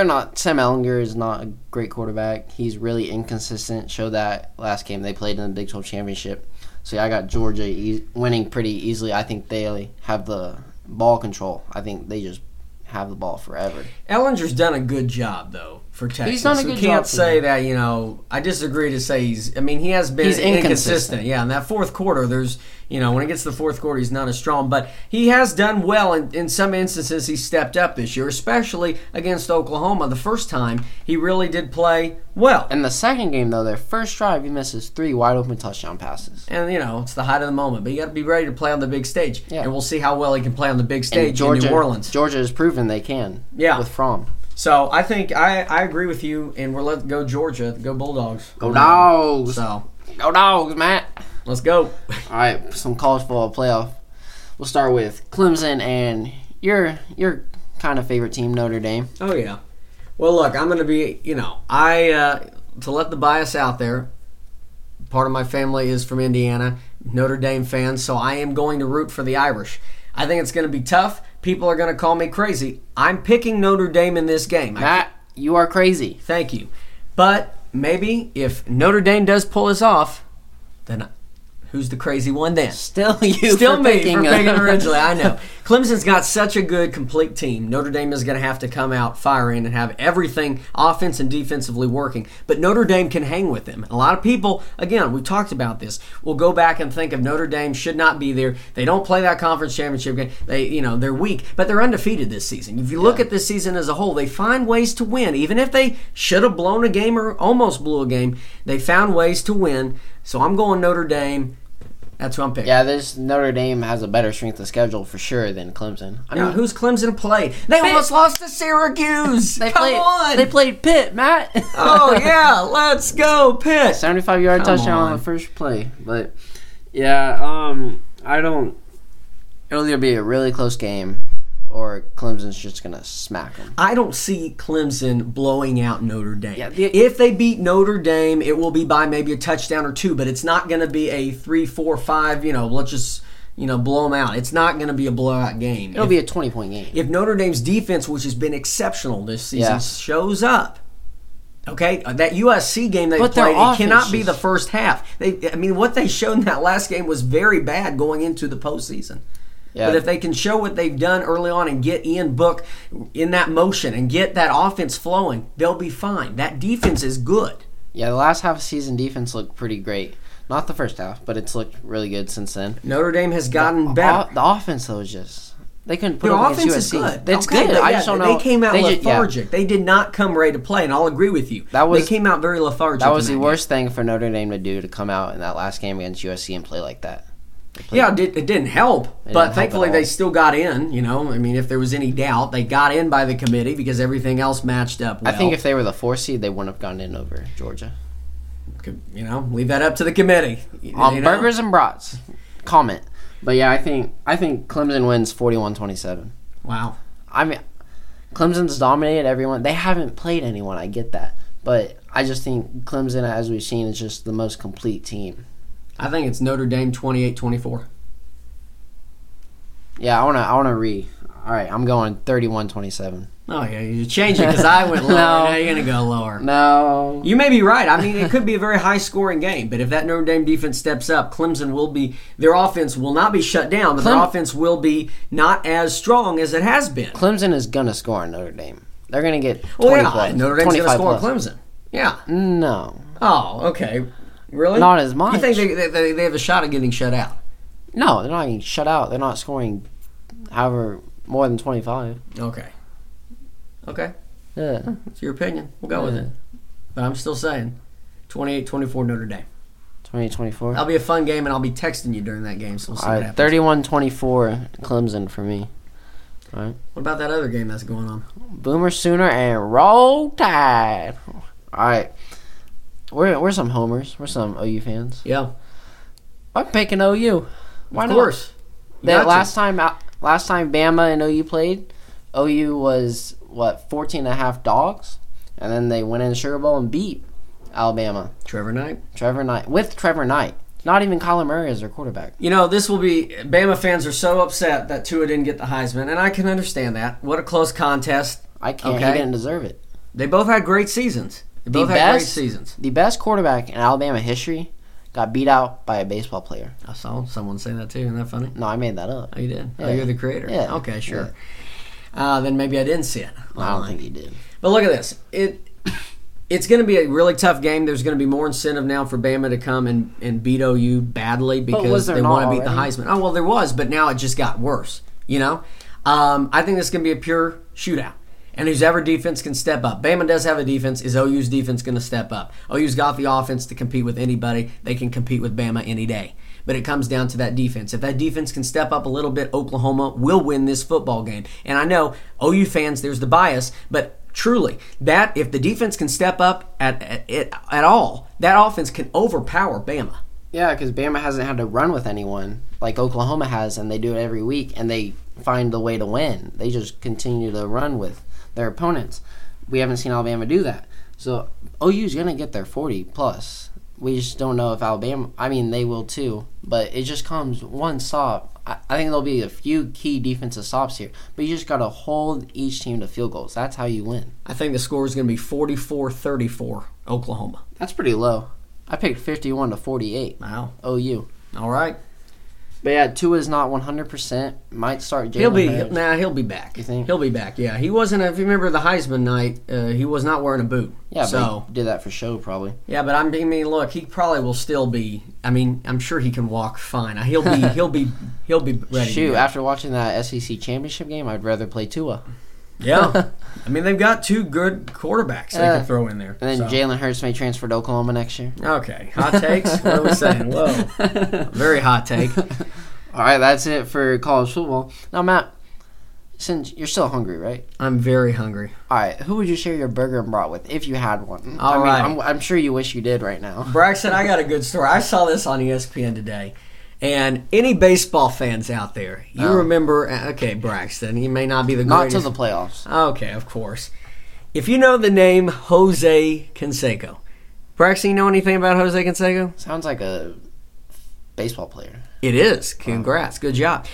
They're not. Sam Ehlinger is not a great quarterback. He's really inconsistent. Showed that last game they played in the Big 12 championship. So yeah, I got Georgia e- winning pretty easily. I think they have the ball control. I think they just have the ball forever. Ehlinger's done a good job though for Texas. done a we good can't job say that you know. I disagree to say he's. I mean, he has been He's inconsistent. inconsistent. Yeah, in that fourth quarter, there's you know when it gets to the fourth quarter, he's not as strong, but he has done well. In, in some instances, he stepped up this year, especially against Oklahoma. The first time he really did play well. In the second game, though, their first drive, he misses three wide open touchdown passes. And you know it's the height of the moment, but you got to be ready to play on the big stage. Yeah. And we'll see how well he can play on the big And stage Georgia, in New Orleans. Georgia has proven they can. Yeah. With Fromm. So I think I, I agree with you, and we're letting go Georgia, go Bulldogs. Go dogs. So Go dogs, Matt. let's go. All right, some college football playoff. We'll start with Clemson and your your kind of favorite team, Notre Dame. Oh yeah. Well, look, I'm going to be, you know, I uh, to let the bias out there. Part of my family is from Indiana, Notre Dame fans, so I am going to root for the Irish. I think it's going to be tough. People are going to call me crazy. I'm picking Notre Dame in this game. Matt, you are crazy. Thank you. But maybe if Notre Dame does pull this off, then who's the crazy one then? Still (laughs) you. Still me picking for picking (laughs) originally. I know. Clemson's got such a good, complete team. Notre Dame is going to have to come out firing and have everything offense and defensively working. But Notre Dame can hang with them. A lot of people, again, we've talked about this, will go back and think of Notre Dame should not be there. They don't play that conference championship game. They, you know, they're weak, but they're undefeated this season. If you look at this season as a whole, they find ways to win. Even if they should have blown a game or almost blew a game, they found ways to win. So I'm going Notre Dame. That's who I'm picking. Yeah, this Notre Dame has a better strength of schedule for sure than Clemson. I Now, mean, who's Clemson play? They almost lost to Syracuse. (laughs) they Come played. on. They played Pitt, Matt. (laughs) oh yeah, let's go Pitt. 75 yard Come touchdown on. on. the first play. But yeah, um, I don't. It'll either be a really close game, or Clemson's just gonna smack them. I don't see Clemson blowing out Notre Dame. Yeah, the- if they beat Notre Dame, it will be by maybe a touchdown or two, but it's not going to be a three, four, five. You know, let's just you know blow them out. It's not going to be a blowout game. It'll if, be a 20 point game. if Notre Dame's defense, which has been exceptional this season, Yeah. shows up. Okay, uh, that USC game they But played, it cannot be the first half. They, I mean, what they showed in that last game was very bad going into the postseason. Yeah. But if they can show what they've done early on and get Ian Book in that motion and get that offense flowing, they'll be fine. That defense is good. Yeah, the last half of season defense looked pretty great. Not the first half, but it's looked really good since then. Notre Dame has gotten O- better. the offense though is just they couldn't put Their up offense against is USC. good. It's Okay, good. I yeah, just don't know. They came out yeah. lethargic. They did not come ready to play, and I'll agree with you. That was- they came out very lethargic. That was the game. worst thing for Notre Dame to do to come out in that last game against USC and play like that. Yeah, it, it didn't help, didn't but help thankfully they still got in. You know, I mean, if there was any doubt, they got in by the committee because everything else matched up. Well. I think if they were the four seed, they wouldn't have gone in over Georgia. Could- you know, leave that up to the committee. You- On you know? burgers and brats, comment. But yeah, I think I think Clemson wins 41-27. Wow. I mean, Clemson's dominated everyone. They haven't played anyone. I get that, but I just think Clemson, as we've seen, is just the most complete team. I think it's Notre Dame 28-24. Yeah, I wanna I wanna re. All right, I'm going 31-27. Oh yeah, you change it because I went (laughs) lower. No. Now you're gonna go lower. No. You may be right. I mean, it could be a very high scoring game, but if that Notre Dame defense steps up, Clemson will be their offense will not be shut down, but their offense will be not as strong as it has been. Clemson is gonna score on Notre Dame. They're gonna get 20 Well, yeah, plus, Notre Dame's going to 25 score on plus. Clemson. Yeah. No, Oh, okay. Really? not as much. You think they, they, they have a shot of getting shut out? No, they're not getting shut out. They're not scoring, however, more than 25. Okay. Okay. Yeah. It's your opinion. We'll go with it. But I'm still saying 28-24 Notre Dame. 2024. That'll be a fun game, and I'll be texting you during that game, so we'll see All what happens. 31 24 Clemson for me. All right. What about that other game that's going on? Boomer Sooner and Roll Tide. All right. We're, we're some homers. We're some OU fans. Yeah, I'm picking OU. Why of not? course. You That got last time last time Bama and OU played, OU was what 14 and a half dogs, and then they went in the Sugar Bowl and beat Alabama. Trevor Knight. Trevor Knight with Trevor Knight. Not even Kyler Murray as their quarterback. You know, this will be. Bama fans are so upset that Tua didn't get the Heisman, and I can understand that. What a close contest. I can't. Okay. He didn't deserve it. They both had great seasons. Both The had great best- seasons. The best quarterback in Alabama history got beat out by a baseball player. I saw someone say that too. Isn't that funny? No, I made that up. Oh, you did. Oh, you're the creator. Yeah. Okay, sure. Uh, then maybe I didn't see it. I don't think he did. But look at this. It it's going to be a really tough game. There's going to be more incentive now for Bama to come and, and beat OU badly because they want to beat the? Heisman. Oh well, there was, but now it just got worse. You know, um, I think this is going to be a pure shootout. And whose ever defense can step up. Bama does have a defense. Is OU's defense going to step up? OU's got the offense to compete with anybody. They can compete with Bama any day. But it comes down to that defense. If that defense can step up a little bit, Oklahoma will win this football game. And I know OU fans, there's the bias, but truly, that if the defense can step up at at, at, all, that offense can overpower Bama. Yeah, because Bama hasn't had to run with anyone like Oklahoma has, and they do it every week, and they find the way to win. They just continue to run with their opponents. We haven't seen Alabama do that. So OU's gonna get their forty plus. We just don't know if Alabama. I mean, they will too, but it just comes one stop. I, I think there'll be a few key defensive stops here, but you just gotta hold each team to field goals. That's how you win. I think the score is going to be 44-34 Oklahoma. That's pretty low. I picked fifty-one to forty-eight. Wow. OU. All right. But yeah, Tua's not one hundred percent. Might start Jalen. He'll be Hurts. nah. He'll be back. You think? He'll be back? Yeah. He wasn't. If you remember the Heisman night, uh, he was not wearing a boot. Yeah, So but he did that for show probably. yeah, but I'm, I mean, look, he probably will still be. I mean, I'm sure he can walk fine. He'll be. He'll be. He'll be ready. (laughs) Shoot, after watching that SEC championship game, I'd rather play Tua. Yeah. (laughs) I mean, they've got two good quarterbacks they Uh, can throw in there. And then so. Jalen Hurts may transfer to Oklahoma next year. Okay. Hot takes. what are we saying? Whoa. (laughs) Very hot take. (laughs) All right, that's it for college football. Now, Matt, since you're still hungry, right? I'm very hungry. All right, who would you share your burger and brat with if you had one? All I mean, right. I'm, I'm sure you wish you did right now. Braxton, I got a good story. I saw this on ESPN today. And any baseball fans out there, you Oh. remember, uh, okay, Braxton, he may not be the Not greatest. to the playoffs. Okay, of course. If you know the name Jose Canseco, Braxton, you know anything about Jose Canseco? Sounds like a baseball player. It is. Congrats. Good job.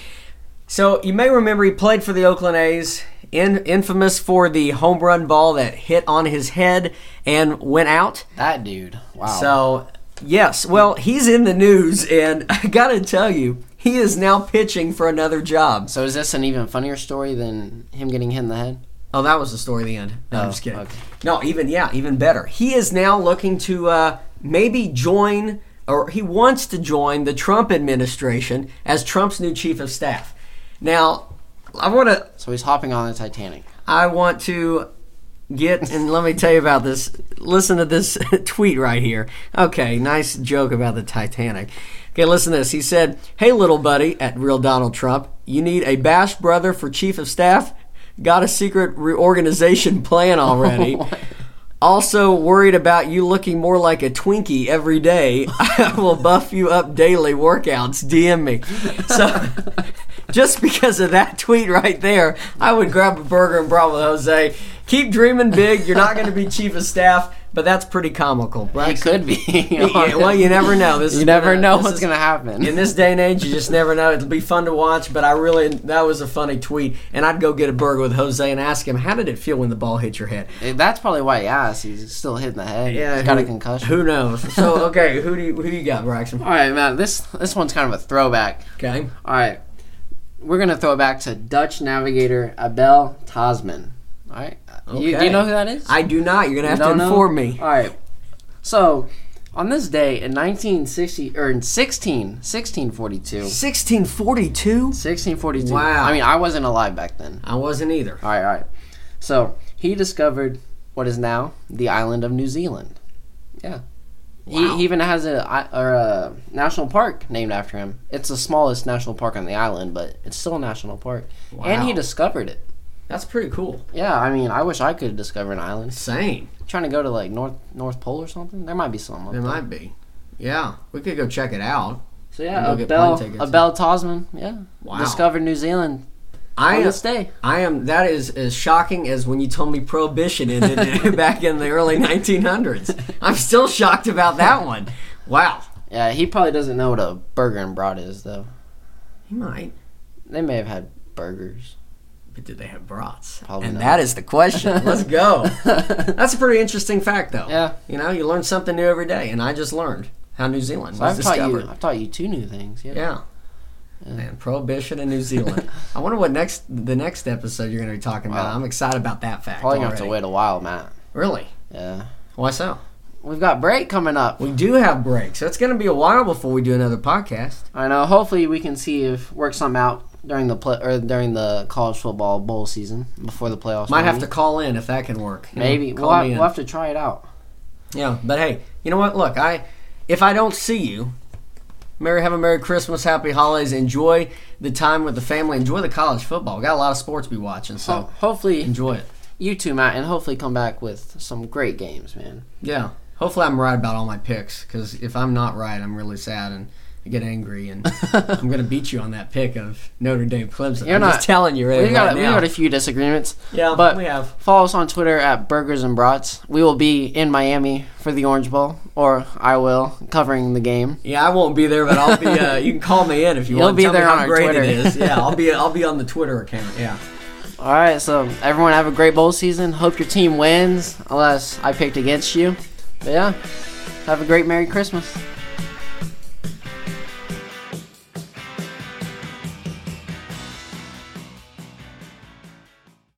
So you may remember he played for the Oakland A's, in, infamous for the home run ball that hit on his head and went out. That dude. Wow. So, yes, well, he's in the news, and (laughs) I gotta tell you, he is now pitching for another job. So is this an even funnier story than him getting hit in the head? Oh, that was the story at the end. No, I'm Oh, just kidding. okay. No, even, yeah, even better. He is now looking to uh, maybe join, or he wants to join the Trump administration as Trump's new chief of staff. Now, I want to So he's hopping on the Titanic. I want to get and let me tell you about this. Listen to this (laughs) tweet right here. Okay, nice joke about the Titanic. Okay, listen to this. He said, "Hey, little buddy, at real Donald Trump, you need a bash brother for chief of staff. Got a secret reorganization (laughs) plan already." (laughs) Oh also worried about you looking more like a Twinkie every day. I will buff you up daily workouts. DM me. So, just because of that tweet right there, I would grab a burger and brat with Jose. Keep dreaming big. You're not going to be chief of staff, but that's pretty comical. He could be. (laughs) Yeah, well, you never know. This you never gonna- know what's gonna happen. in this day and age, you just never know. It'll be fun to watch, but I really that was a funny tweet, and I'd go get a burger with Jose and ask him how did it feel when the ball hit your head. Eh, That's probably why he asked. He's still hitting the head. Yeah. He's got a concussion. Who knows? So (laughs) okay, who do you, who do you got, Braxton? All right, man. This this one's kind of a throwback. Okay, All right, we're gonna throw it back to Dutch navigator Abel Tasman. All right, you, do you know who that is? I do not. You're gonna have to don't know? inform me. All right. So, on this day in 1960 or in 16 1642 1642. 1642. Wow. I mean, I wasn't alive back then. I wasn't either. All right, all right. So he discovered what is now the island of New Zealand. Yeah. He, Wow. he even has a, a national park named after him. It's the smallest national park on the island, but it's still a national park. Wow. And he discovered it. That's pretty cool. Yeah, I mean, I wish I could discover an island. Same. trying to go to like North North Pole or something. There might be some. up It there. might be. Yeah, we could go check it out. So yeah, Abel plane tickets. Abel Tasman, yeah, Wow. discovered New Zealand I on this day. I am. That is as shocking as when you told me prohibition ended (laughs) back in the early 1900s. I'm still shocked about that one. Wow. Yeah, he probably doesn't know what a burger and brat is though. He might. They may have had burgers. But did they have brats? Probably and not. that is the question. (laughs) Let's go. That's a pretty interesting fact, though. Yeah. You know, you learn something new every day, and I just learned how New Zealand So was I've taught discovered. you. I've taught you two new things. Yeah. Yeah. Yeah. Man, prohibition in New Zealand. (laughs) I wonder what next the next episode you're going to be talking about. I'm excited about that fact. Probably gonna have to wait a while, Matt. Really? Yeah. Why so? We've got break coming up. We do have break, so it's going to be a while before we do another podcast. I know. Hopefully, we can see if work something out during the play or during the college football bowl season before the playoffs. Might have to call in if that can work. Maybe we'll have, we'll have to try it out. Yeah, but hey, you know what? Look, I if I don't see you, Merry have a Merry Christmas, Happy Holidays. Enjoy the time with the family. Enjoy the college football. We got a lot of sports to be watching, so Ho- hopefully, enjoy it. you too, Matt, and hopefully come back with some great games, man. Yeah. Hopefully, I'm right about all my picks because if I'm not right, I'm really sad and get angry and (laughs) I'm gonna beat you on that pick of Notre Dame Clemson. You're I'm not- just telling you right, we got right we now. got a few disagreements. yeah, but we have. Follow us on Twitter at Burgers and Brats. We will be in Miami for the Orange Bowl, or I will covering the game. Yeah, I won't be there, but I'll be. Uh, (laughs) you can call me in if you You'll want. be Tell me there how on our great Twitter. it is. Yeah, I'll be. (laughs) I'll be on the Twitter account. Yeah. All right, so everyone have a great bowl season. Hope your team wins, unless I picked against you. But yeah, have a great Merry Christmas.